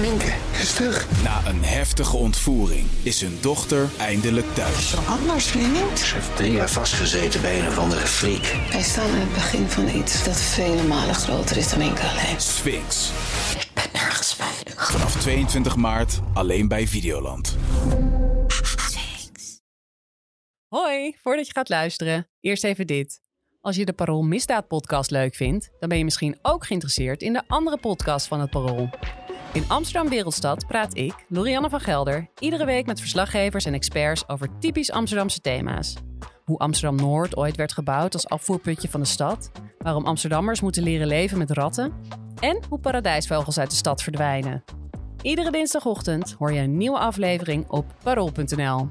Minke is terug. Na een heftige ontvoering is hun dochter eindelijk thuis. Anders, vriend. Ze heeft drie jaar vastgezeten bij een of andere freak. Wij staan aan het begin van iets dat vele malen groter is dan Minke alleen. Sphinx. Ik ben nergens veilig. Vanaf 22 maart alleen bij Videoland. Hoi, voordat je gaat luisteren, eerst even dit. Als je de Parool Misdaad podcast leuk vindt, dan ben je misschien ook geïnteresseerd in de andere podcast van het Parool. In Amsterdam Wereldstad praat ik, Lorianne van Gelder, iedere week met verslaggevers en experts over typisch Amsterdamse thema's. Hoe Amsterdam-Noord ooit werd gebouwd als afvoerputje van de stad, waarom Amsterdammers moeten leren leven met ratten en hoe paradijsvogels uit de stad verdwijnen. Iedere dinsdagochtend hoor je een nieuwe aflevering op parool.nl.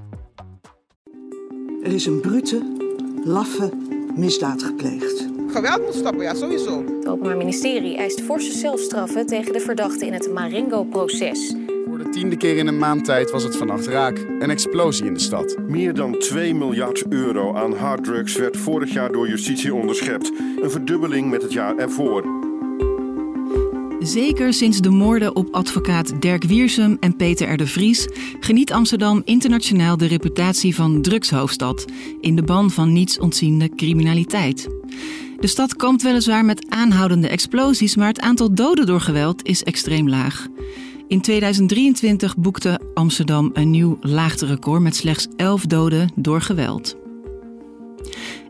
Er is een brute, laffe misdaad gepleegd. Geweld moet stoppen, ja, sowieso. Het Openbaar Ministerie eist forse zelfstraffen tegen de verdachten in het Marengo-proces. Voor de tiende keer in een maand tijd was het vannacht raak. Een explosie in de stad. Meer dan 2 miljard euro aan harddrugs werd vorig jaar door justitie onderschept. Een verdubbeling met het jaar ervoor. Zeker sinds de moorden op advocaat Dirk Wiersum en Peter R. de Vries geniet Amsterdam internationaal de reputatie van drugshoofdstad in de ban van niets ontziende criminaliteit. De stad kampt weliswaar met aanhoudende explosies, maar het aantal doden door geweld is extreem laag. In 2023 boekte Amsterdam een nieuw laagterecord met slechts 11 doden door geweld.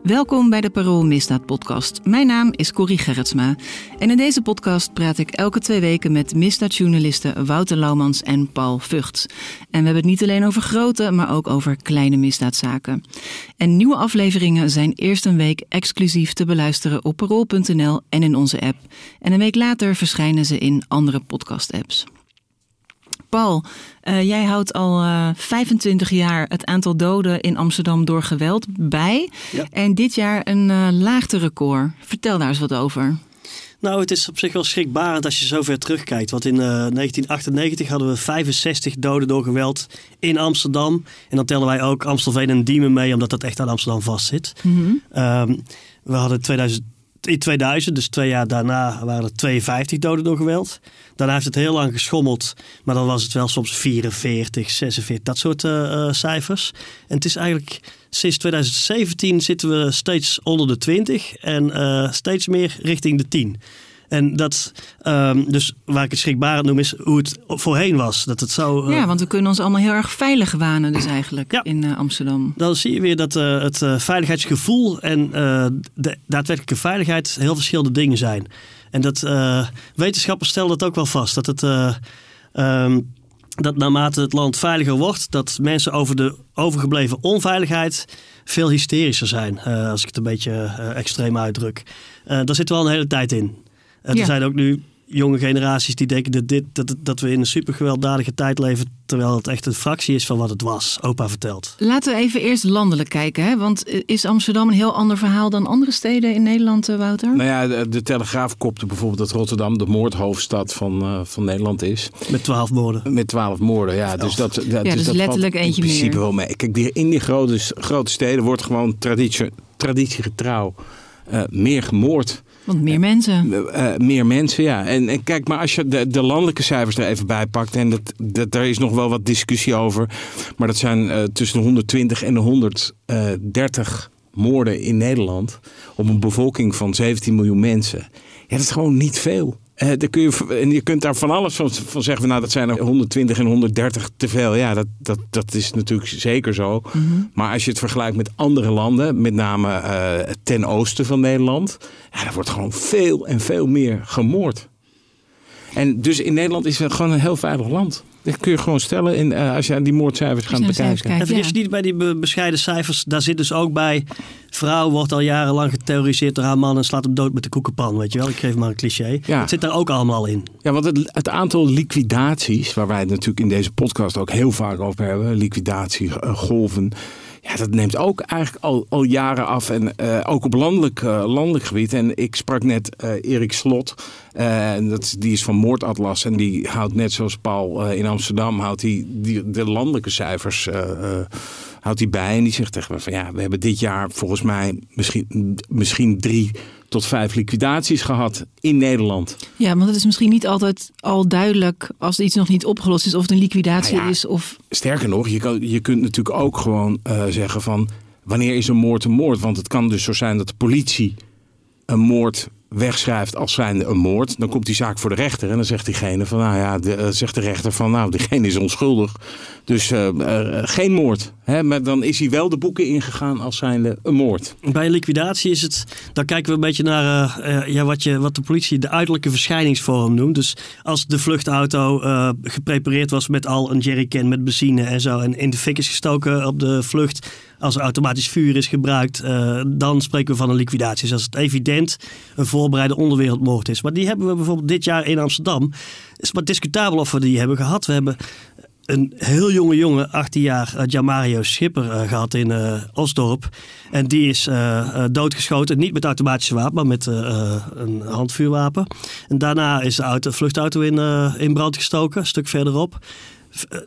Welkom bij de Parool Misdaad Podcast. Mijn naam is Corrie Gerritsma. En in deze podcast praat ik elke twee weken met misdaadjournalisten Wouter Laumans en Paul Vugts. En we hebben het niet alleen over grote, maar ook over kleine misdaadzaken. En nieuwe afleveringen zijn eerst een week exclusief te beluisteren op parool.nl en in onze app. En een week later verschijnen ze in andere podcast-apps. Paul, uh, jij houdt al uh, 25 jaar het aantal doden in Amsterdam door geweld bij. Ja. En dit jaar een uh, laagterecord. Vertel daar eens wat over. Nou, het is op zich wel schrikbarend als je zo ver terugkijkt. Want in 1998 hadden we 65 doden door geweld in Amsterdam. En dan tellen wij ook Amstelveen en Diemen mee, omdat dat echt aan Amsterdam vastzit. Mm -hmm. um, we hadden 2000 in 2000, dus twee jaar daarna, waren er 52 doden door geweld. Daarna heeft het heel lang geschommeld, maar dan was het wel soms 44, 46, dat soort uh, uh, cijfers. En het is eigenlijk sinds 2017 zitten we steeds onder de 20 en uh, steeds meer richting de 10. En dat, um, dus waar ik het schrikbarend noem, is hoe het voorheen was. Dat het zo, uh... Ja, want we kunnen ons allemaal heel erg veilig wanen, dus eigenlijk ja. in uh, Amsterdam. Dan zie je weer dat uh, het veiligheidsgevoel en de daadwerkelijke veiligheid heel verschillende dingen zijn. En dat wetenschappers stellen dat ook wel vast. Dat het. Um, dat naarmate het land veiliger wordt, dat mensen over de overgebleven onveiligheid veel hysterischer zijn. als ik het een beetje extreem uitdruk. daar zit wel een hele tijd in. Er Ja. zijn ook nu jonge generaties die denken dat, dit, dat, dat we in een super gewelddadige tijd leven, terwijl het echt een fractie is van wat het was. Opa vertelt. Laten we even eerst landelijk kijken. Hè? Want eh, is Amsterdam een heel ander verhaal dan andere steden in Nederland, eh, Wouter? Nou ja, de, de Telegraaf kopte bijvoorbeeld dat Rotterdam de moordhoofdstad van, uh, van Nederland is. Met twaalf moorden. Met twaalf moorden, ja. Dus dat, dat, ja, dus dat letterlijk valt eentje in principe meer. wel mee. Kijk, die, in die grote, grote steden wordt gewoon traditie, traditiegetrouw uh, meer gemoord. Want meer mensen. Uh, meer mensen, ja. En, en, kijk, maar als je de, de, landelijke cijfers er even bij pakt... en dat, dat, daar is nog wel wat discussie over... maar dat zijn uh, tussen de 120 en de 130 moorden in Nederland... op een bevolking van 17 miljoen mensen. Ja, dat is gewoon niet veel. Uh, daar kun je, en je kunt daar van alles van, van zeggen, nou dat zijn er 120 en 130 te veel. Ja, dat, dat, dat is natuurlijk zeker zo. Mm -hmm. Maar als je het vergelijkt met andere landen, met name uh, ten oosten van Nederland, ja, er wordt gewoon veel en veel meer gemoord. En dus in Nederland is het gewoon een heel veilig land. Dat kun je gewoon stellen in, uh, als je aan die moordcijfers gaat bekijken. En vergis je niet bij die be bescheiden cijfers, daar zit dus ook bij... vrouw wordt al jarenlang geterroriseerd door haar man... en slaat hem dood met de koekenpan, weet je wel. Ik geef maar een cliché. Ja. Het zit daar ook allemaal in. Ja, want het, het, aantal liquidaties... waar wij het natuurlijk in deze podcast ook heel vaak over hebben... liquidatie, uh, golven... Ja, dat neemt ook eigenlijk al, al jaren af. En uh, ook op landelijk, uh, landelijk gebied. En ik sprak net uh, Erik Slot. dat, die is van Moordatlas. En die houdt net zoals Paul in Amsterdam... houdt hij die, de landelijke cijfers houdt hij bij. En die zegt tegen me van ja, we hebben dit jaar volgens mij misschien, misschien drie tot vijf liquidaties gehad in Nederland. Ja, want het is misschien niet altijd al duidelijk als iets nog niet opgelost is of het een liquidatie Nou ja, is of Sterker nog, je, kan, je kunt natuurlijk ook gewoon eh, zeggen van wanneer is een moord een moord? Want het kan dus zo zijn dat de politie een moord wegschrijft als zijnde een moord. Dan komt die zaak voor de rechter en dan zegt diegene van nou ja, de, eh, zegt de rechter van nou diegene is onschuldig. Dus eh, eh, geen moord. Hè? Maar dan is hij wel de boeken ingegaan als zijnde een moord. Bij liquidatie is het, dan kijken we een beetje naar eh, ja, wat, je, wat de politie de uiterlijke verschijningsvorm noemt. Dus als de vluchtauto geprepareerd was met al een jerrycan met benzine en zo en in de fik is gestoken op de vlucht, als er automatisch vuur is gebruikt, dan spreken we van een liquidatie. Dus als het evident een voorbereide onderwereldmoord is. Maar die hebben we bijvoorbeeld dit jaar in Amsterdam. Het is maar discutabel of we die hebben gehad. We hebben een heel jonge jongen, 18 jaar, uh, Jamario Schipper, uh, gehad in uh, Osdorp. En die is uh, doodgeschoten, niet met automatische wapen, maar met een handvuurwapen. En daarna is de auto, vluchtauto in, in brand gestoken, een stuk verderop.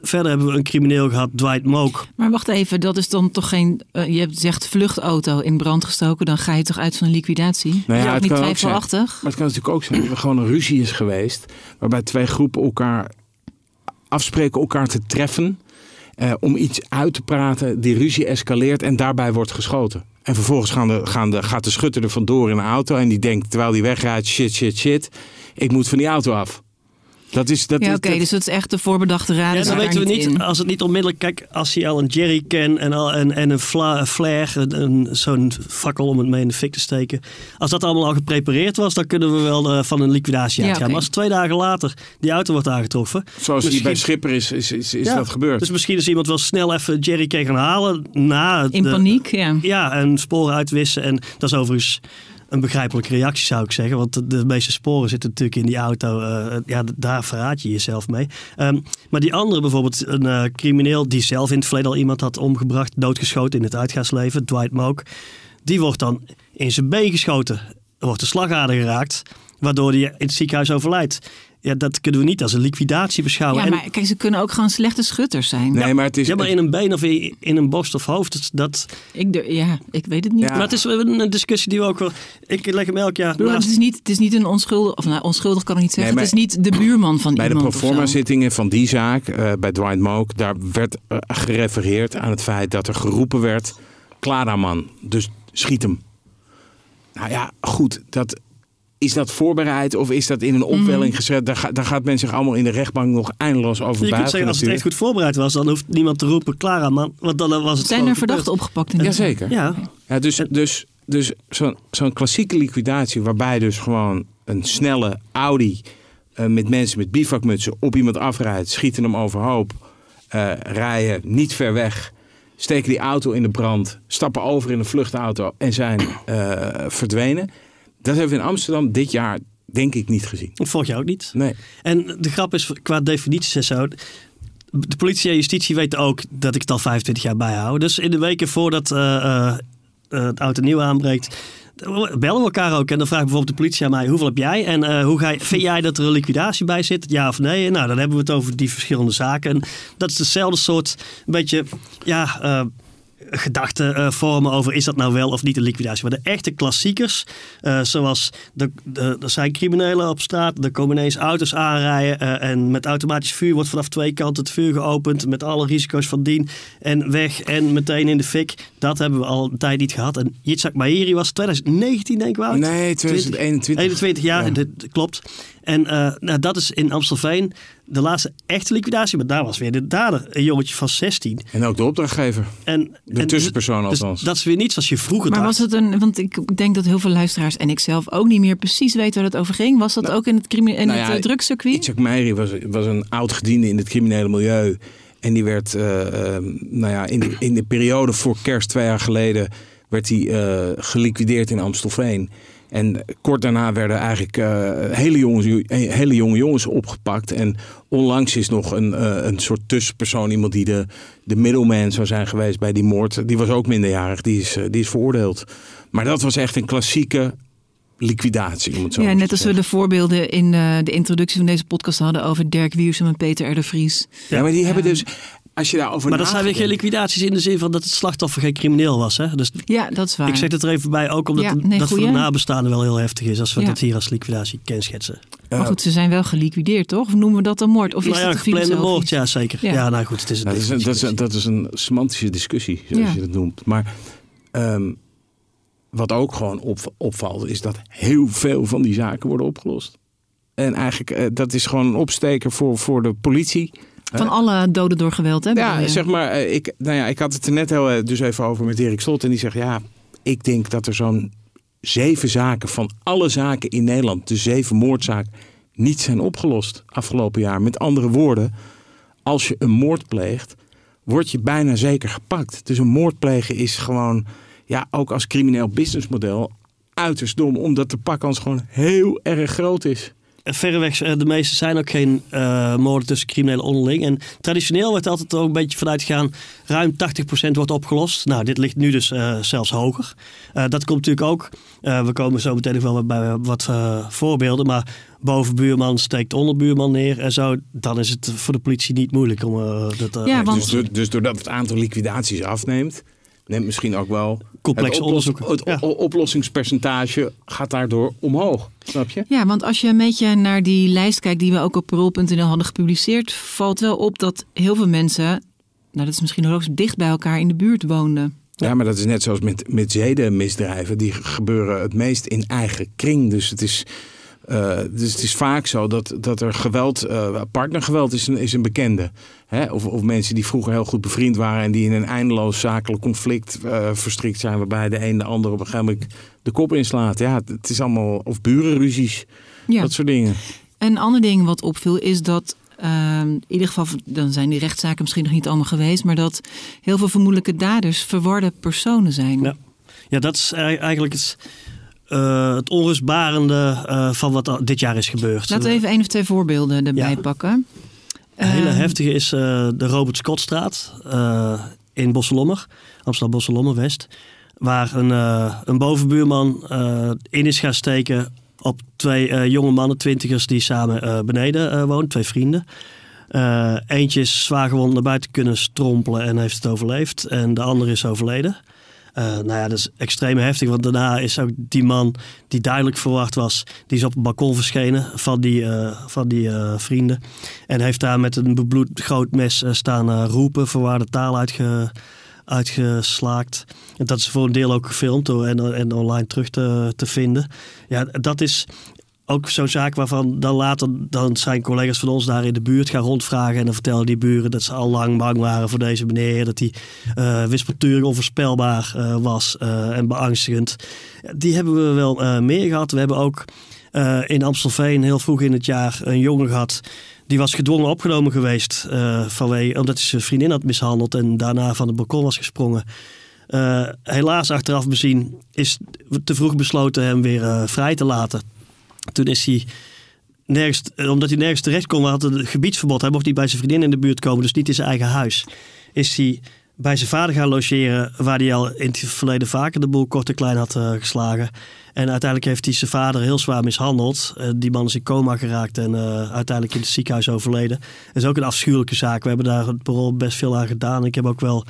Verder hebben we een crimineel gehad, Dwight Mook. Maar wacht even, dat is dan toch geen. Uh, je zegt vluchtauto in brand gestoken, dan ga je toch uit van een liquidatie? Nou ja, ja, het niet kan ook zijn, twijfelachtig. maar het kan natuurlijk ook zijn dat er gewoon een ruzie is geweest. waarbij twee groepen elkaar afspreken elkaar te treffen. Uh, om iets uit te praten. Die ruzie escaleert en daarbij wordt geschoten. En vervolgens gaan de, gaan de, gaat de schutter er vandoor in een auto. En die denkt terwijl die wegrijdt: shit, shit, shit. Ik moet van die auto af. Dat is, dat ja, oké, okay, dus dat is echt de voorbedachte raad. Ja, dan weten we niet, in. als het niet onmiddellijk, kijk, als hij al een jerrycan en, al, en, en een fla, flare, een, zo'n fakkel om het mee in de fik te steken. Als dat allemaal al geprepareerd was, dan kunnen we wel uh, van een liquidatie Ja, uitgaan. Maar als twee dagen later die auto wordt aangetroffen. Zoals die bij Schipper is, is, is, is Ja, dat gebeurd. Dus misschien is iemand wel snel even jerrycan gaan halen. Na In de- paniek, ja. Ja, en sporen uitwissen. En dat is overigens een begrijpelijke reactie, zou ik zeggen. Want de, meeste sporen zitten natuurlijk in die auto. eh, ja, daar verraad je jezelf mee. Ehm, maar die andere, bijvoorbeeld een eh, crimineel die zelf in het verleden al iemand had omgebracht, doodgeschoten in het uitgaansleven, Dwight Mook. Die wordt dan in zijn been geschoten. Wordt de slagader geraakt, waardoor hij in het ziekenhuis overlijdt. Ja, dat kunnen we niet als een liquidatie beschouwen. Ja, En- maar kijk, ze kunnen ook gewoon slechte schutters zijn. Nee, maar het is. ja, maar in een been of in, in een borst of hoofd, dat- Ik, ja, ik weet het niet. Maar het is een discussie die we ook wel. Ik leg hem elk jaar naast. het, is niet, het is niet een onschuldig, of nou, onschuldig kan ik niet zeggen. Nee, het is niet de buurman van Bij de iemand. of zo. proforma zittingen van die zaak, eh, bij Dwight Mook, daar werd eh, gerefereerd aan het feit dat er geroepen werd: Clara man, dus schiet hem. Nou ja, goed, dat, is dat voorbereid of is dat in een opwelling Mhm. gezet? Daar, ga- daar gaat men zich allemaal in de rechtbank nog eindeloos over Je kunt buigen. zeggen, als het echt goed voorbereid was, dan hoeft niemand te roepen, Clara man. Want dan was het Zijn er verdachten opgepakt? In de Jazeker. Ja, Ja, dus dus, dus zo'n zo'n klassieke liquidatie waarbij dus gewoon een snelle Audi eh, met mensen met bivakmutsen op iemand afrijdt, schieten hem overhoop, eh, rijden niet ver weg, steken die auto in de brand, stappen over in een vluchtauto en zijn eh, verdwenen. Dat hebben we in Amsterdam dit jaar denk ik niet gezien. volg je ook niet. Nee. En de grap is, qua definities en zo. De politie en justitie weten ook dat ik het al 25 jaar bijhoud. Dus in de weken voordat eh, eh, eh, het oud en nieuw aanbreekt, bellen we elkaar ook. En dan vraagt bijvoorbeeld de politie aan mij, hoeveel heb jij? En hoe ga je, vind jij dat er een liquidatie bij zit? Ja of nee? Nou, dan hebben we het over die verschillende zaken. En dat is dezelfde soort, een beetje, ja... gedachten eh, vormen over is dat nou wel of niet een liquidatie. Maar de echte klassiekers, eh, zoals de, de, er zijn criminelen op straat, er komen ineens auto's aanrijden eh, en met automatisch vuur wordt vanaf twee kanten het vuur geopend met alle risico's van dien en weg en meteen in de fik. Dat hebben we al een tijd niet gehad. En Yitzhak Mahiri was 2019 denk ik wel. Nee, 2021. 21 jaar, Ja. dat klopt. En eh, nou, dat is in Amstelveen de laatste echte liquidatie. Maar daar was weer de dader, een jongetje van 16. En ook de opdrachtgever. En, De en tussenpersoon dus althans. dat is weer niet zoals je vroeger Maar dacht. was het een, want ik denk dat heel veel luisteraars en ik zelf ook niet meer precies weten waar het over ging. Was dat ook in het, crimi- in Nou het ja, eh, drugscircuit? Itzhak Meiri was, was een oud gediende in het criminele milieu. En die werd, eh, eh, nou ja, in de, in de periode voor kerst twee jaar geleden, werd hij eh, geliquideerd in Amstelveen. En kort daarna werden eigenlijk eh, hele, jongens, hele jonge jongens opgepakt. En onlangs is nog een, eh, een soort tussenpersoon, iemand die de, de middleman zou zijn geweest bij die moord. Die was ook minderjarig, die is, eh, die is veroordeeld. Maar dat was echt een klassieke liquidatie. Om het zo Ja, net als we de voorbeelden in de introductie van deze podcast hadden over Dirk Wiersum en Peter R. de Vries. Ja, maar die hebben dus als je daarover Maar dat zijn weer geen liquidaties in de zin van dat het slachtoffer geen crimineel was. Hè? Dus Ja, dat is waar. ik zeg het er even bij, ook omdat Ja, het- nee, dat voor de nabestaanden wel heel heftig is. Als we Ja. dat hier als liquidatie kenschetsen. Maar goed, ze zijn wel geliquideerd, toch? Of noemen we dat een moord? Of is nou ja, dat een geplande moord, ja zeker. Ja. Ja, nou goed, het is een Nou, dat, is een, dat, is een, dat is een semantische discussie, zoals Ja. je dat noemt. Maar ehm, wat ook gewoon op, opvalt, is dat heel veel van die zaken worden opgelost. En eigenlijk, eh, dat is gewoon een opsteker voor, voor de politie. Van alle doden door geweld, hè? Ja, zeg maar, eh, ik, nou ja, ik had het er net heel, eh, dus even over met Erik Slot. En die zegt, ja, ik denk dat er zo'n zeven zaken van alle zaken in Nederland, de zeven moordzaken, niet zijn opgelost afgelopen jaar. Met andere woorden, als je een moord pleegt, word je bijna zeker gepakt. Dus een moord plegen is gewoon, ja, ook als crimineel businessmodel, uiterst dom. Omdat de pakkans gewoon heel erg groot is. En verreweg, eh, de meeste zijn ook geen eh, moorden tussen criminelen onderling. En traditioneel werd altijd ook een beetje vanuit gegaan, ruim 80% wordt opgelost. Nou, dit ligt nu dus eh, zelfs hoger. Eh, dat komt natuurlijk ook, eh, we komen zo meteen nog wel bij wat eh, voorbeelden, maar bovenbuurman steekt onderbuurman neer en zo. Dan is het voor de politie niet moeilijk om eh, dat eh, Ja, want- Dus, dus doordat het aantal liquidaties afneemt, neemt misschien ook wel het, oplos- onderzoeken. het oplossingspercentage gaat daardoor omhoog. Snap je? Ja, want als je een beetje naar die lijst kijkt die we ook op parool.nl hadden gepubliceerd, valt wel op dat heel veel mensen, nou dat is misschien nog ook dicht bij elkaar in de buurt woonden. Ja, maar dat is net zoals met, met zedenmisdrijven. Die gebeuren het meest in eigen kring. Dus het is, eh, dus het is vaak zo dat, dat er geweld, eh, partnergeweld is een, is een bekende. Hè? Of, of mensen die vroeger heel goed bevriend waren en die in een eindeloos zakelijk conflict eh, verstrikt zijn. Waarbij de een de ander op een gegeven moment de kop inslaat. Ja, het- is allemaal, of burenruzies, Ja. dat soort dingen. Een ander ding wat opviel is dat, ehm, in ieder geval, dan zijn die rechtszaken misschien nog niet allemaal geweest, maar dat heel veel vermoedelijke daders verwarde personen zijn. Ja. Ja, dat is ei- eigenlijk het, eh, het onrustbarende eh, van wat dit jaar is gebeurd. Laten we even één of twee voorbeelden erbij Ja. pakken. Een hele Ehm, heftige is eh, de Robert Scottstraat in Bosselommer, Amsterdam Bosselommer West. Waar een, een bovenbuurman in is gaan steken op twee jonge mannen, twintigers, die samen beneden wonen, twee vrienden. Eentje is zwaar gewond naar buiten kunnen strompelen en heeft het overleefd. En de andere is overleden. Eh, nou ja, dat is extreem heftig, want daarna is ook die man die duidelijk verwacht was, die is op het balkon verschenen van die, eh, van die eh, vrienden. En heeft daar met een bebloed groot mes staan roepen, verwaarde taal uitge, uitgeslaakt. En dat is voor een deel ook gefilmd en, en online terug te, te vinden. Ja, dat is ook zo'n zaak waarvan dan later dan zijn collega's van ons daar in de buurt gaan rondvragen. En dan vertellen die buren dat ze al lang bang waren voor deze meneer. Dat hij eh wispelturig onvoorspelbaar eh, was eh, en beangstigend. Die hebben we wel meer gehad. We hebben ook in Amstelveen heel vroeg in het jaar een jongen gehad. Die was gedwongen opgenomen geweest vanwege, omdat hij zijn vriendin had mishandeld en daarna van het balkon was gesprongen. Helaas achteraf bezien is te vroeg besloten hem weer vrij te laten. Toen is hij nergens, omdat hij nergens terecht kon, had het gebiedsverbod. Hij mocht niet bij zijn vriendin in de buurt komen, dus niet in zijn eigen huis. Is hij bij zijn vader gaan logeren, waar hij al in het verleden vaker de boel kort en klein had eh, geslagen. En uiteindelijk heeft hij zijn vader heel zwaar mishandeld. Eh, die man is in coma geraakt en eh, uiteindelijk in het ziekenhuis overleden. Dat is ook een afschuwelijke zaak. We hebben daar het parool best veel aan gedaan. Ik heb ook wel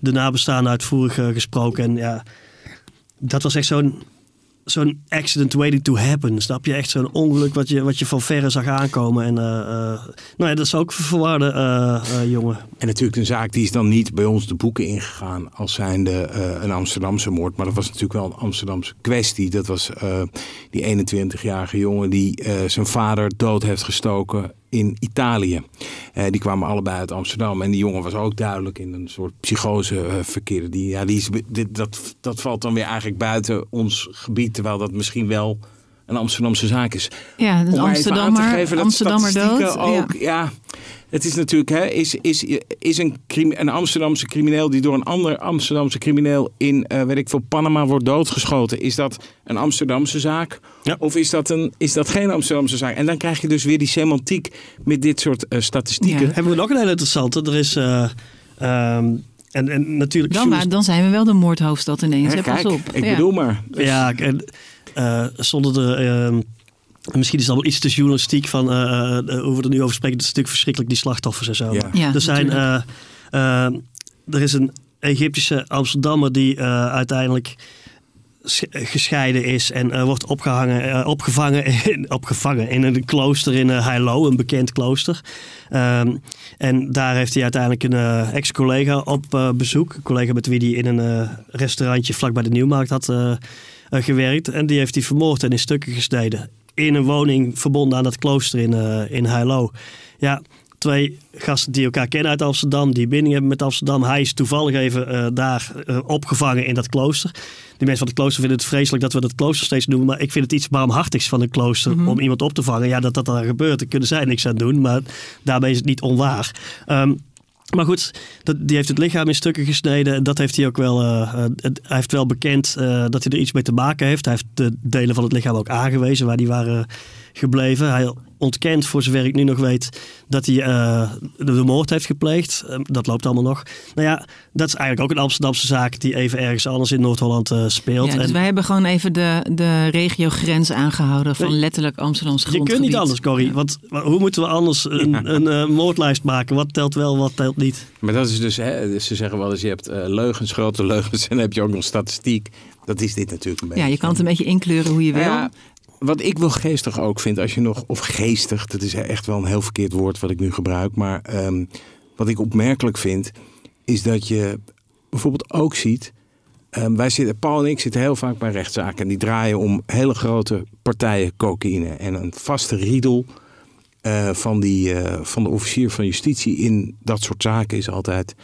de nabestaanden uitvoerig gesproken. En ja, dat was echt zo'n zo'n accident waiting to happen. Snap je? Echt zo'n ongeluk wat je, wat je van verre zag aankomen. En eh, nou ja, dat is ook verwarde eh, jongen. En natuurlijk een zaak die is dan niet bij ons de boeken ingegaan als zijnde een Amsterdamse moord. Maar dat was natuurlijk wel een Amsterdamse kwestie. Dat was die 21-jarige jongen die zijn vader dood heeft gestoken in Italië. Eh, die kwamen allebei uit Amsterdam. En die jongen was ook duidelijk in een soort psychose verkeerde. Die, ja, die is, dit, dat, dat valt dan weer eigenlijk buiten ons gebied. Terwijl dat misschien wel een Amsterdamse zaak is. Ja, dus Om maar even aan te Amsterdammer, geven dat Amsterdammer statistieken dood. Ook, ja. het is natuurlijk, hè, is, is, is een, een Amsterdamse crimineel die door een ander Amsterdamse crimineel in, eh, weet ik veel, Panama wordt doodgeschoten. Is dat een Amsterdamse zaak? Of is dat, een, is dat geen Amsterdamse zaak? En dan krijg je dus weer die semantiek met dit soort eh, statistieken. Hebben we nog een hele interessante. Er is... eh, ehm, en, en natuurlijk... Dan, wa- dan zijn we wel de moordhoofdstad ineens. Hè, hè, pas kijk, op. ik Ja. bedoel maar. Ja, en, eh, zonder de... ehm, Misschien is het allemaal iets te journalistiek van eh, eh, hoe we er nu over spreken. Het is natuurlijk verschrikkelijk, die slachtoffers en zo. Ja. Er zijn er is een Egyptische Amsterdammer die uh, uiteindelijk gescheiden is en uh, wordt opgehangen, uh, opgevangen, in, opgevangen in een klooster in uh, Heilo, een bekend klooster. Um, en daar heeft hij uiteindelijk een ex-collega op bezoek. Een collega met wie hij in een restaurantje vlak bij de Nieuwmarkt had gewerkt. En die heeft hij vermoord en in stukken gesneden. In een woning verbonden aan dat klooster in, in Heilo. Ja, twee gasten die elkaar kennen uit Amsterdam, die binding hebben met Amsterdam. Hij is toevallig even uh, daar uh, opgevangen in dat klooster. Die mensen van het klooster vinden het vreselijk dat we dat klooster steeds noemen. Maar ik vind het iets barmhartigs van een klooster mm -hmm. om iemand op te vangen. Ja, dat dat dan gebeurt, daar kunnen zij niks aan doen. Maar daarmee is het niet onwaar. Um, maar goed, dat, die heeft het lichaam in stukken gesneden. Dat heeft hij ook wel. Uh, het, hij heeft wel bekend uh, dat hij er iets mee te maken heeft. Hij heeft de delen van het lichaam ook aangewezen waar die waren gebleven. Hij ontkent, voor zover ik nu nog weet, dat hij uh, de, de, moord heeft gepleegd. Uh, dat loopt allemaal nog. Nou ja, dat is eigenlijk ook een Amsterdamse zaak die even ergens anders in Noord-Holland uh, speelt. Ja, dus en, wij hebben gewoon even de, de regiogrens aangehouden van letterlijk Amsterdamse grondgebied. Je kunt niet anders, Corrie. Want hoe moeten we anders een, ja. een, een moordlijst maken? Wat telt wel, wat telt niet? Maar dat is dus, hè, ze zeggen wel eens, je hebt leugens, grote leugens en dan heb je ook nog statistiek. Dat is dit natuurlijk een beetje. Ja, je kan het een beetje inkleuren hoe je wil. Ja, wat ik wel geestig ook vind, als je nog, of geestig, dat is echt wel een heel verkeerd woord wat ik nu gebruik, maar um, wat ik opmerkelijk vind, is dat je bijvoorbeeld ook ziet, um, wij zitten, Paul en ik zitten heel vaak bij rechtszaken en die draaien om hele grote partijen cocaïne en een vaste riedel uh, van, die, uh, van de officier van justitie in dat soort zaken is altijd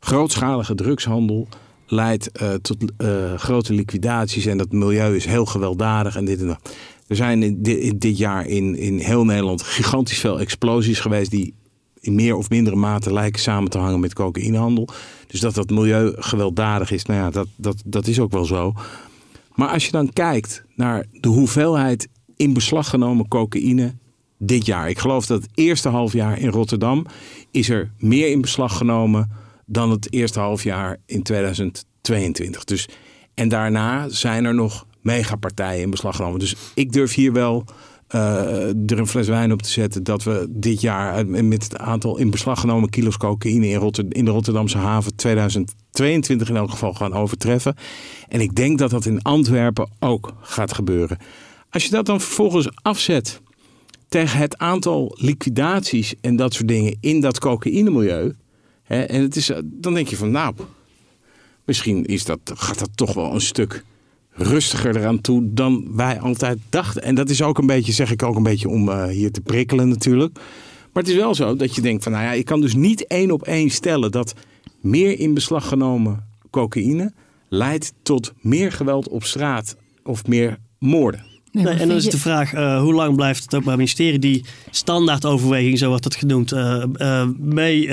grootschalige drugshandel leidt uh, tot grote liquidaties en dat milieu is heel gewelddadig en dit en dat. Er zijn dit, jaar in, in heel Nederland gigantisch veel explosies geweest die in meer of mindere mate lijken samen te hangen met cocaïnehandel. Dus dat dat milieu gewelddadig is, nou ja, dat, dat, dat is ook wel zo. Maar als je dan kijkt naar de hoeveelheid in beslag genomen cocaïne dit jaar. Ik geloof dat het eerste halfjaar in Rotterdam is er meer in beslag genomen dan het eerste halfjaar in 2022. Dus, en daarna zijn er nog megapartijen in beslag genomen. Dus ik durf hier wel uh, er een fles wijn op te zetten dat we dit jaar met het aantal in beslag genomen kilo's cocaïne in, in de Rotterdamse haven 2022 in elk geval gaan overtreffen. En ik denk dat dat in Antwerpen ook gaat gebeuren. Als je dat dan vervolgens afzet tegen het aantal liquidaties en dat soort dingen in dat cocaïnemilieu. Hè, en het is, dan denk je van nou, misschien is dat, gaat dat toch wel een stuk rustiger eraan toe dan wij altijd dachten. En dat is ook een beetje, zeg ik ook een beetje om uh, hier te prikkelen natuurlijk. Maar het is wel zo dat je denkt van nou ja, ik kan dus niet één op één stellen dat meer in beslag genomen cocaïne leidt tot meer geweld op straat of meer moorden. Nee, en dan is de vraag, uh, hoe lang blijft het Openbaar Ministerie die standaardoverweging, zo wordt dat genoemd, uh, uh, mee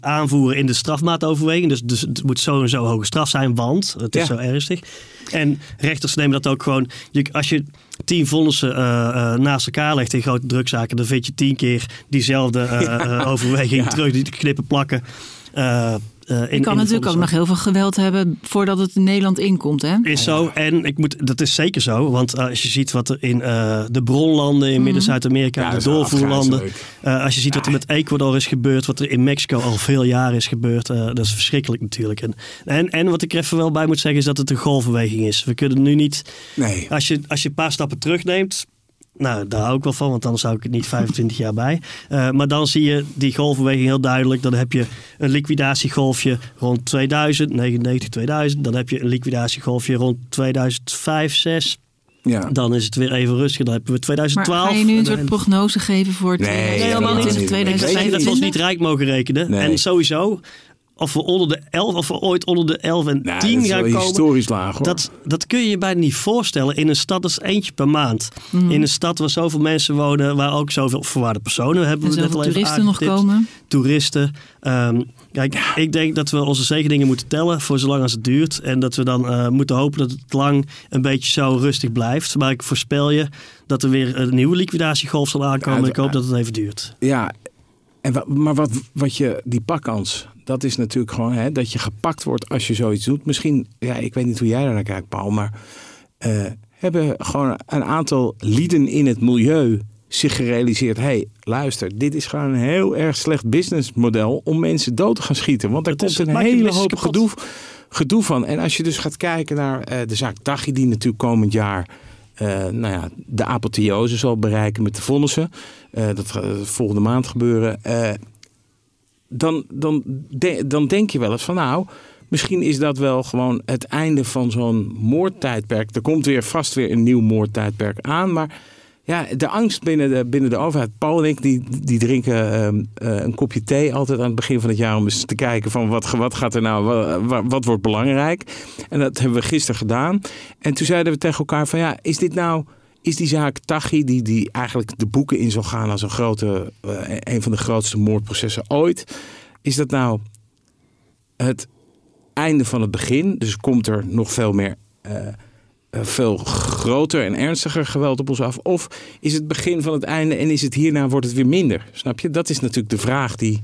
aanvoeren in de strafmaatoverweging. Dus, dus het moet zo en zo hoge straf zijn, want het is ja. zo ernstig. En rechters nemen dat ook gewoon, je, als je tien vonnissen naast elkaar legt in grote drukzaken, dan vind je tien keer diezelfde ja. overweging ja. terug, die knippen plakken. Uh, in, je kan natuurlijk ook nog heel veel geweld hebben voordat het in Nederland inkomt. Hè? Is zo. En ik moet, dat is zeker zo. Want uh, als je ziet wat er in uh, de bronlanden in mm. Midden-Zuid-Amerika, ja, de doorvoerlanden. als je ziet wat er met Ecuador is gebeurd, wat er in Mexico al veel jaren is gebeurd. dat is verschrikkelijk natuurlijk. En, en, en, wat ik er even wel bij moet zeggen is dat het een golfbeweging is. We kunnen nu niet. Nee. Als, je, als je een paar stappen terugneemt, nou, daar hou ik wel van, want dan zou ik het niet 25 jaar bij. Uh, maar dan zie je die golfbeweging heel duidelijk. Dan heb je een liquidatiegolfje rond 2000, 99, 2000. Dan heb je een liquidatiegolfje rond 2005, 6. Ja. Dan is het weer even rustig. Dan hebben we 2012. Maar ga je nu een soort prognose geven voor nee, 2020, 2025? Dat we ons niet rijk mogen rekenen. Nee. En sowieso, of we onder de 11 of we ooit onder de 11 en nou, 10 gaan komen. historisch laag hoor. Dat, dat kun je je bijna niet voorstellen in een stad dat is eentje per maand. Mhm. In een stad waar zoveel mensen wonen, waar ook zoveel verwaarde personen hebben en we net al even toeristen nog aangetipt. komen. Toeristen. Um, kijk, ik denk dat we onze zegeningen moeten tellen voor zolang als het duurt. En dat we dan uh, moeten hopen dat het lang een beetje zo rustig blijft. Maar ik voorspel je dat er weer een nieuwe liquidatiegolf zal aankomen. Ja, ik hoop dat het even duurt. Ja, en maar wat, wat je, die pakkans, dat is natuurlijk gewoon hè, dat je gepakt wordt als je zoiets doet. Misschien, ja, ik weet niet hoe jij daar naar kijkt, Paul, maar uh, hebben gewoon een aantal lieden in het milieu zich gerealiseerd: hé, hey, luister, dit is gewoon een heel erg slecht businessmodel om mensen dood te gaan schieten. Want er komt een hele hoop gedoe, gedoe van. En als je dus gaat kijken naar eh, de zaak Tachi, die natuurlijk komend jaar eh, nou ja, de apotheose zal bereiken met de vonnissen. Eh, dat gaat volgende maand gebeuren. Eh, dan, dan, dan denk je wel eens van nou, misschien is dat wel gewoon het einde van zo'n moordtijdperk. Er komt weer vast weer een nieuw moordtijdperk aan, maar ja, de angst binnen de, binnen de overheid. Paul en ik die, die drinken ehm, eh, een kopje thee altijd aan het begin van het jaar om eens te kijken van wat, wat gaat er nou, wat, wat, wordt belangrijk. En dat hebben we gisteren gedaan. En toen zeiden we tegen elkaar van ja, is dit nou is die zaak Tachi, die, die eigenlijk de boeken in zal gaan als een, grote, eh, een van de grootste moordprocessen ooit, is dat nou het einde van het begin? Dus komt er nog veel meer, eh, veel groter en ernstiger geweld op ons af? Of is het begin van het einde en is het hierna wordt het weer minder? Snap je? Dat is natuurlijk de vraag die,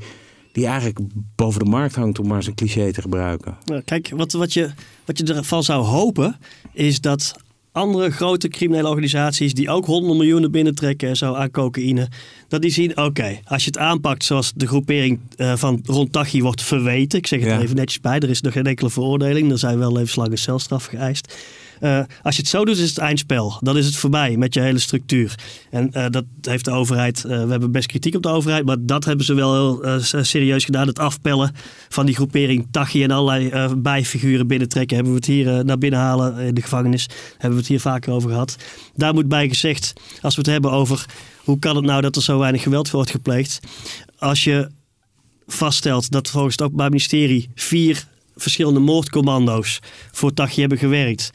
die eigenlijk boven de markt hangt, om maar eens een cliché te gebruiken. Kijk, wat, wat, je, wat je ervan zou hopen, is dat andere grote criminele organisaties die ook honderden miljoenen binnentrekken en zo aan cocaïne, dat die zien, oké, als je het aanpakt zoals de groepering eh, van rond Tachi wordt verweten, ik zeg het Ja. er even netjes bij, er is nog geen enkele veroordeling, er zijn wel levenslange celstraf geëist. Eh, als je het zo doet, is het eindspel. Dan is het voorbij met je hele structuur. En eh, dat heeft de overheid. eh, we hebben best kritiek op de overheid, maar dat hebben ze wel heel serieus gedaan. Het afpellen van die groepering Tachi en allerlei bijfiguren binnentrekken. Hebben we het hier naar binnen halen in de gevangenis. Hebben we het hier vaker over gehad. Daar moet bij gezegd, als we het hebben over hoe kan het nou dat er zo weinig geweld wordt gepleegd. Als je vaststelt dat volgens het Openbaar Ministerie vier verschillende moordcommando's voor Tachi hebben gewerkt.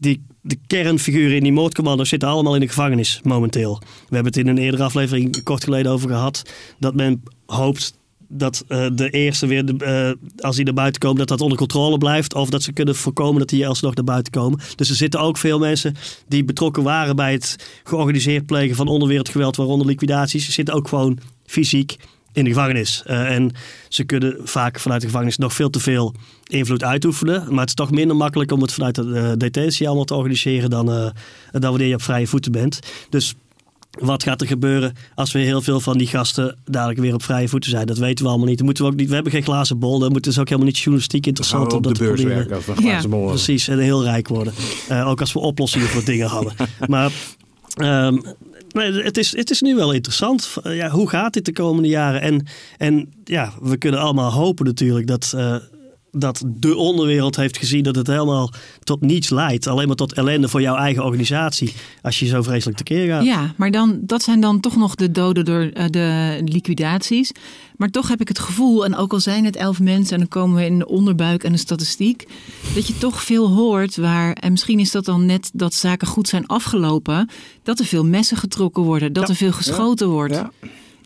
Die, de kernfiguren in die moordcommando's zitten allemaal in de gevangenis momenteel. We hebben het in een eerdere aflevering kort geleden over gehad. Dat men hoopt dat eh, de eerste weer, de, eh, als die naar buiten komen, dat dat onder controle blijft. Of dat ze kunnen voorkomen dat die alsnog naar buiten komen. Dus er zitten ook veel mensen die betrokken waren bij het georganiseerd plegen van onderwereldgeweld, waaronder liquidaties. Ze zitten ook gewoon fysiek in de gevangenis. Eh, en ze kunnen vaak vanuit de gevangenis nog veel te veel invloed uitoefenen. Maar het is toch minder makkelijk om het vanuit de eh, detentie allemaal te organiseren dan, eh, dan wanneer je op vrije voeten bent. Dus wat gaat er gebeuren als we heel veel van die gasten dadelijk weer op vrije voeten zijn? Dat weten we allemaal niet. Moeten we, ook niet we hebben geen glazen bol. Dat moet- is ook helemaal niet journalistiek interessant op dat de te beurs proberen. werken als we glazen bol hebben. Precies, en heel rijk worden. Eh, ook als we oplossingen voor dingen hadden. Maar ehm, nee, het, is, het is nu wel interessant. Eh, Ja, hoe gaat dit de komende jaren? En, en ja, we kunnen allemaal hopen natuurlijk dat, eh, dat de onderwereld heeft gezien dat het helemaal tot niets leidt. Alleen maar tot ellende voor jouw eigen organisatie. Als je zo vreselijk tekeer gaat. Ja, maar dan, dat zijn dan toch nog de doden door eh, de liquidaties. Maar toch heb ik het gevoel, en ook al zijn het elf mensen... en dan komen we in de onderbuik en de statistiek... dat je toch veel hoort waar... en misschien is dat dan net dat zaken goed zijn afgelopen... dat er veel messen getrokken worden, dat er veel geschoten wordt.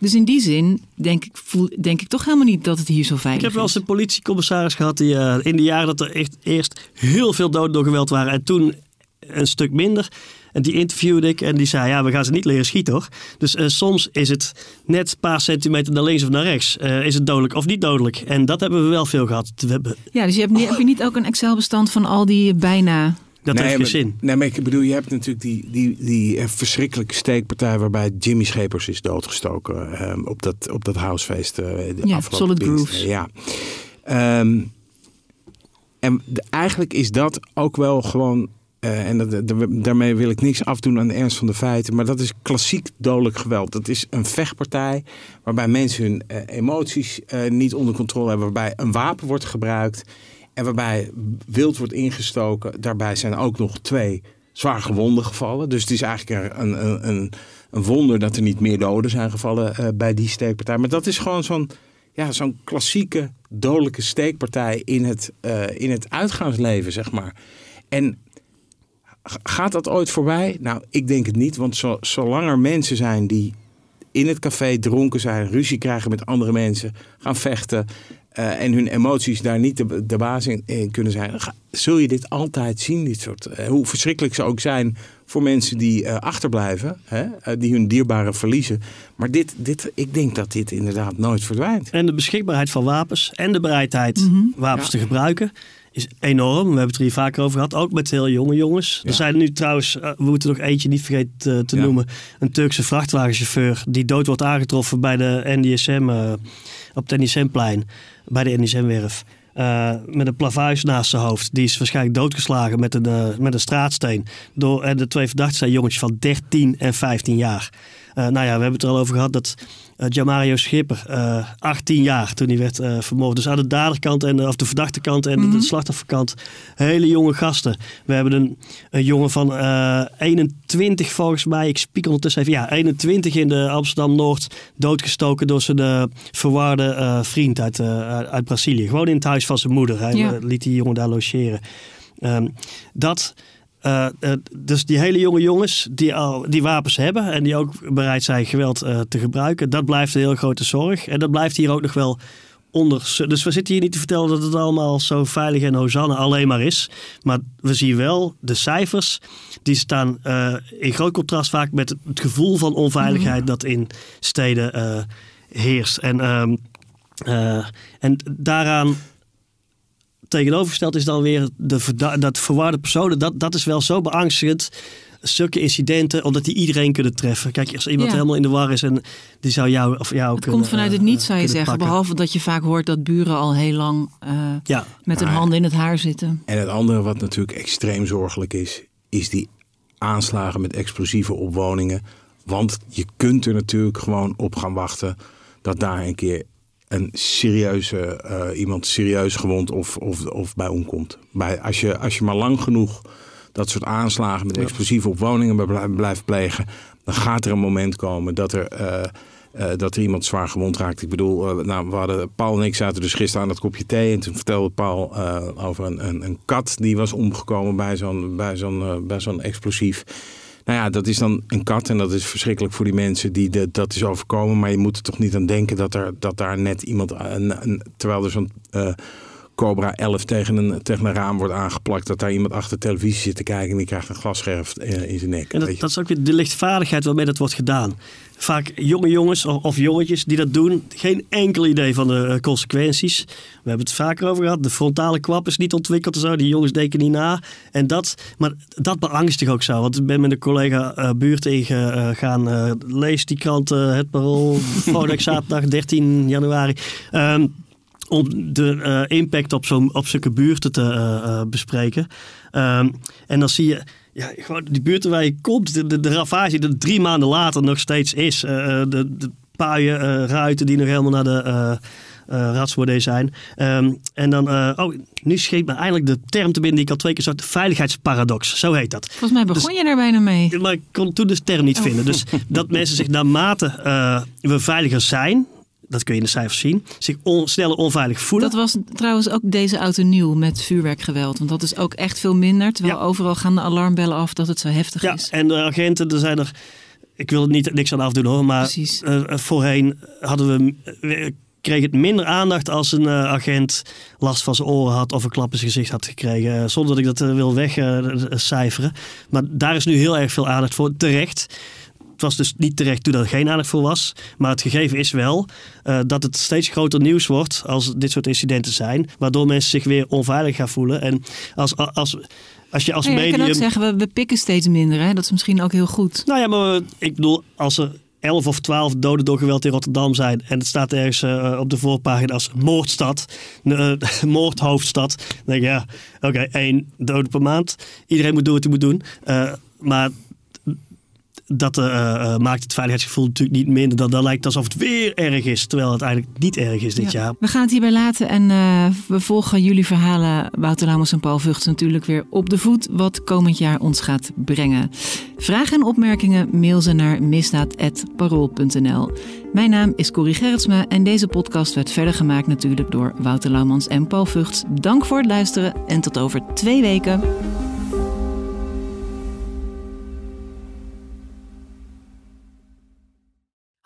Dus in die zin denk ik, voel, denk ik toch helemaal niet dat het hier zo veilig Ik heb wel is. eens een politiecommissaris gehad die eh, in de jaren dat er echt eerst heel veel doden door geweld waren en toen een stuk minder. En die interviewde ik en die zei, ja, we gaan ze niet leren schieten hoor. Dus eh, soms is het net een paar centimeter naar links of naar rechts. Eh, is het dodelijk of niet dodelijk? En dat hebben we wel veel gehad. We hebben, Ja, dus je hebt, niet- heb je niet ook een Excel-bestand van al die bijna... dat heeft geen zin. Nee, maar ik bedoel, je hebt natuurlijk die, die, die eh, verschrikkelijke steekpartij waarbij Jimmy Schepers is doodgestoken eh, op, dat, op dat housefeest. eh, de Ja, Solid. Grooves. Ja. Ehm, en de- eigenlijk is dat ook wel gewoon, eh, en dat, daarmee wil ik niks afdoen aan de ernst van de feiten, maar dat is klassiek dodelijk geweld. Dat is een vechtpartij waarbij mensen hun emoties eh, niet onder controle hebben, waarbij een wapen wordt gebruikt. En waarbij wild wordt ingestoken. Daarbij zijn ook nog twee zwaar gewonden gevallen. Dus het is eigenlijk een, een, een, een wonder dat er niet meer doden zijn gevallen eh, bij die steekpartij. Maar dat is gewoon zo'n ja, zo'n klassieke dodelijke steekpartij in het, eh, in het uitgaansleven, zeg maar. En gaat dat ooit voorbij? Nou, ik denk het niet. Want zo, zolang er mensen zijn die in het café dronken zijn, ruzie krijgen met andere mensen, gaan vechten. eh, en hun emoties daar niet de, de baas in, in kunnen zijn, ga- zul je dit altijd zien. Dit soort, eh, hoe verschrikkelijk ze ook zijn voor mensen die eh, achterblijven, hè, die hun dierbaren verliezen. Maar dit, dit, ik denk dat dit inderdaad nooit verdwijnt. En de beschikbaarheid van wapens en de bereidheid Mhm. wapens Ja. te gebruiken is enorm. We hebben het er hier vaker over gehad, ook met heel jonge jongens. Ja. Er zijn nu trouwens, eh, we moeten nog eentje niet vergeten te, te Ja. noemen, een Turkse vrachtwagenchauffeur die dood wordt aangetroffen bij de NDSM, eh, op het NDSM-plein, bij de NDSM-werf. eh, met een plavuis naast zijn hoofd. Die is waarschijnlijk doodgeslagen met een, eh, met een straatsteen. Door, en de twee verdachten zijn jongetjes van 13 en 15 jaar. Eh, nou ja, we hebben het er al over gehad dat eh Jamario Schipper, eh 18 jaar toen hij werd eh, vermoord. Dus aan de daderkant, en, of de verdachte kant en de- Mhm. de slachtofferkant, hele jonge gasten. We hebben een, een jongen van eh 21 volgens mij, ik spiek ondertussen even, ja, 21 in de Amsterdam-Noord, doodgestoken door zijn eh, verwarde eh, vriend uit, eh, uit- Brazilië. Gewoon in het huis van zijn moeder. Hij Ja. eh, liet die jongen daar logeren. Ehm, dat... eh, eh, dus die hele jonge jongens die al die wapens hebben en die ook bereid zijn geweld eh, te gebruiken, dat blijft een heel grote zorg. En dat blijft hier ook nog wel onder. Dus we zitten hier niet te vertellen dat het allemaal zo veilig en Hosanna alleen maar is. Maar we zien wel de cijfers, die staan in groot contrast vaak met het, gevoel van onveiligheid dat in steden heerst. En, ehm, eh, en daaraan tegenovergesteld is dan weer de dat verwarde personen. Dat, dat is wel zo beangstigend. Zulke incidenten, omdat die iedereen kunnen treffen. Kijk, als iemand Ja. helemaal in de war is en die zou jou of jou Het kunnen, komt vanuit het eh, niets, zou je zeggen. pakken. Behalve dat je vaak hoort dat buren al heel lang eh, Ja. met hun handen in het haar zitten. En het andere wat natuurlijk extreem zorgelijk is, is die aanslagen met explosieven op woningen. Want je kunt er natuurlijk gewoon op gaan wachten dat daar een keer een serieuze, eh, iemand serieus gewond of, of, of bij omkomt. Bij, als, je, als je maar lang genoeg dat soort aanslagen met explosieven op woningen blij- blijft plegen, dan gaat er een moment komen dat er, eh, eh, dat er iemand zwaar gewond raakt. Ik bedoel, eh, nou, we hadden, Paul en ik zaten dus gisteren aan het kopje thee en toen vertelde Paul over een, een, een kat die was omgekomen bij zo'n, bij zo'n, bij zo'n explosief. Nou ja, dat is dan een kat en dat is verschrikkelijk voor die mensen die de, dat is overkomen. Maar je moet er toch niet aan denken dat, er, dat daar net iemand, een, terwijl er zo'n eh, Cobra 11 tegen een, tegen een raam wordt aangeplakt, dat daar iemand achter de televisie zit te kijken en die krijgt een glasscherf eh, in zijn nek. En dat, dat is ook weer de lichtvaardigheid waarmee dat wordt gedaan. Vaak jonge jongens of, of jongetjes die dat doen, geen enkel idee van de eh, consequenties. We hebben het vaker over gehad. De frontale kwap is niet ontwikkeld en zo. Die jongens denken niet na. En dat, maar dat beangstigt ook zo. Want ik ben met een collega eh buurt ingegaan. eh lees die krant Het Parool. Volgende zaterdag 13 januari. Ehm, om de eh, impact op, zo'n op zulke buurten te eh, eh, bespreken. Ehm, en dan zie je ja, gewoon die buurten waar je komt, de, de, de ravage die drie maanden later nog steeds is. de, de paaien, eh, ruiten die nog helemaal naar de ratsbordé zijn. Ehm, en dan, oh, nu schiet me eindelijk de term te binnen die ik al twee keer zag. De veiligheidsparadox, zo heet dat. Volgens mij begon je er bijna mee. Maar ik kon toen de term niet Oh. vinden. Dus dat mensen zich naarmate eh, we veiliger zijn, dat kun je in de cijfers zien, zich on, sneller onveilig voelen. Dat was trouwens ook deze auto nieuw met vuurwerkgeweld. Want dat is ook echt veel minder. Terwijl overal gaan de alarmbellen af dat het zo heftig Ja, is. en de agenten, er zijn er. Ik wil er niet niks aan afdoen hoor, maar eh, voorheen hadden we, we kreeg het minder aandacht als een eh, agent last van zijn oren had of een klap in zijn gezicht had gekregen. eh, zonder dat ik dat eh, wil wegcijferen. maar daar is nu heel erg veel aandacht voor, terecht. Het was dus niet terecht toen er geen aandacht voor was. Maar het gegeven is wel eh, dat het steeds groter nieuws wordt als dit soort incidenten zijn. Waardoor mensen zich weer onveilig gaan voelen. En als, als, als je als medium... Je kan ook zeggen, we, we pikken steeds minder. Hè? Dat is misschien ook heel goed. Nou ja, maar ik bedoel, als er 11 of 12 doden door geweld in Rotterdam zijn. en het staat ergens eh, op de voorpagina als moordstad, eh, moordhoofdstad. dan denk ik ja, oké, één dode per maand. Iedereen moet doen wat hij moet doen. Maar dat eh, eh, maakt het veiligheidsgevoel natuurlijk niet minder. Dan, dan lijkt alsof het weer erg is, terwijl het eigenlijk niet erg is dit Ja. jaar. We gaan het hierbij laten en eh, we volgen jullie verhalen, Wouter Lammers en Paul Vugts, natuurlijk weer op de voet wat komend jaar ons gaat brengen. Vragen en opmerkingen mail ze naar misdaad.parool.nl. Mijn naam is Corrie Gerritsma en deze podcast werd verder gemaakt natuurlijk door Wouter Laumans en Paul Vugts. Dank voor het luisteren en tot over twee weken.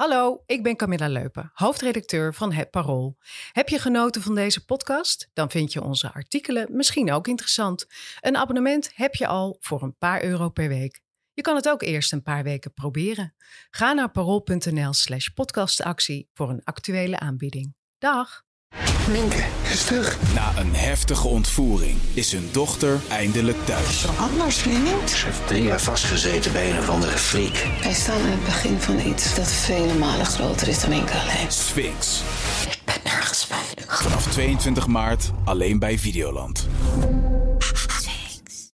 Hallo, ik ben Camilla Leupen, hoofdredacteur van Het Parool. Heb je genoten van deze podcast? Dan vind je onze artikelen misschien ook interessant. Een abonnement heb je al voor een paar euro per week. Je kan het ook eerst een paar weken proberen. Ga naar parool.nl slash podcastactie voor een actuele aanbieding. Dag! Minke is terug. Na een heftige ontvoering is hun dochter eindelijk thuis. Anders, vriend. Ze heeft drie jaar vastgezeten bij een of andere freak. Wij staan aan het begin van iets dat vele malen groter is dan Minke alleen. Sphinx. Ik ben nergens veilig. Vanaf 22 maart alleen bij Videoland.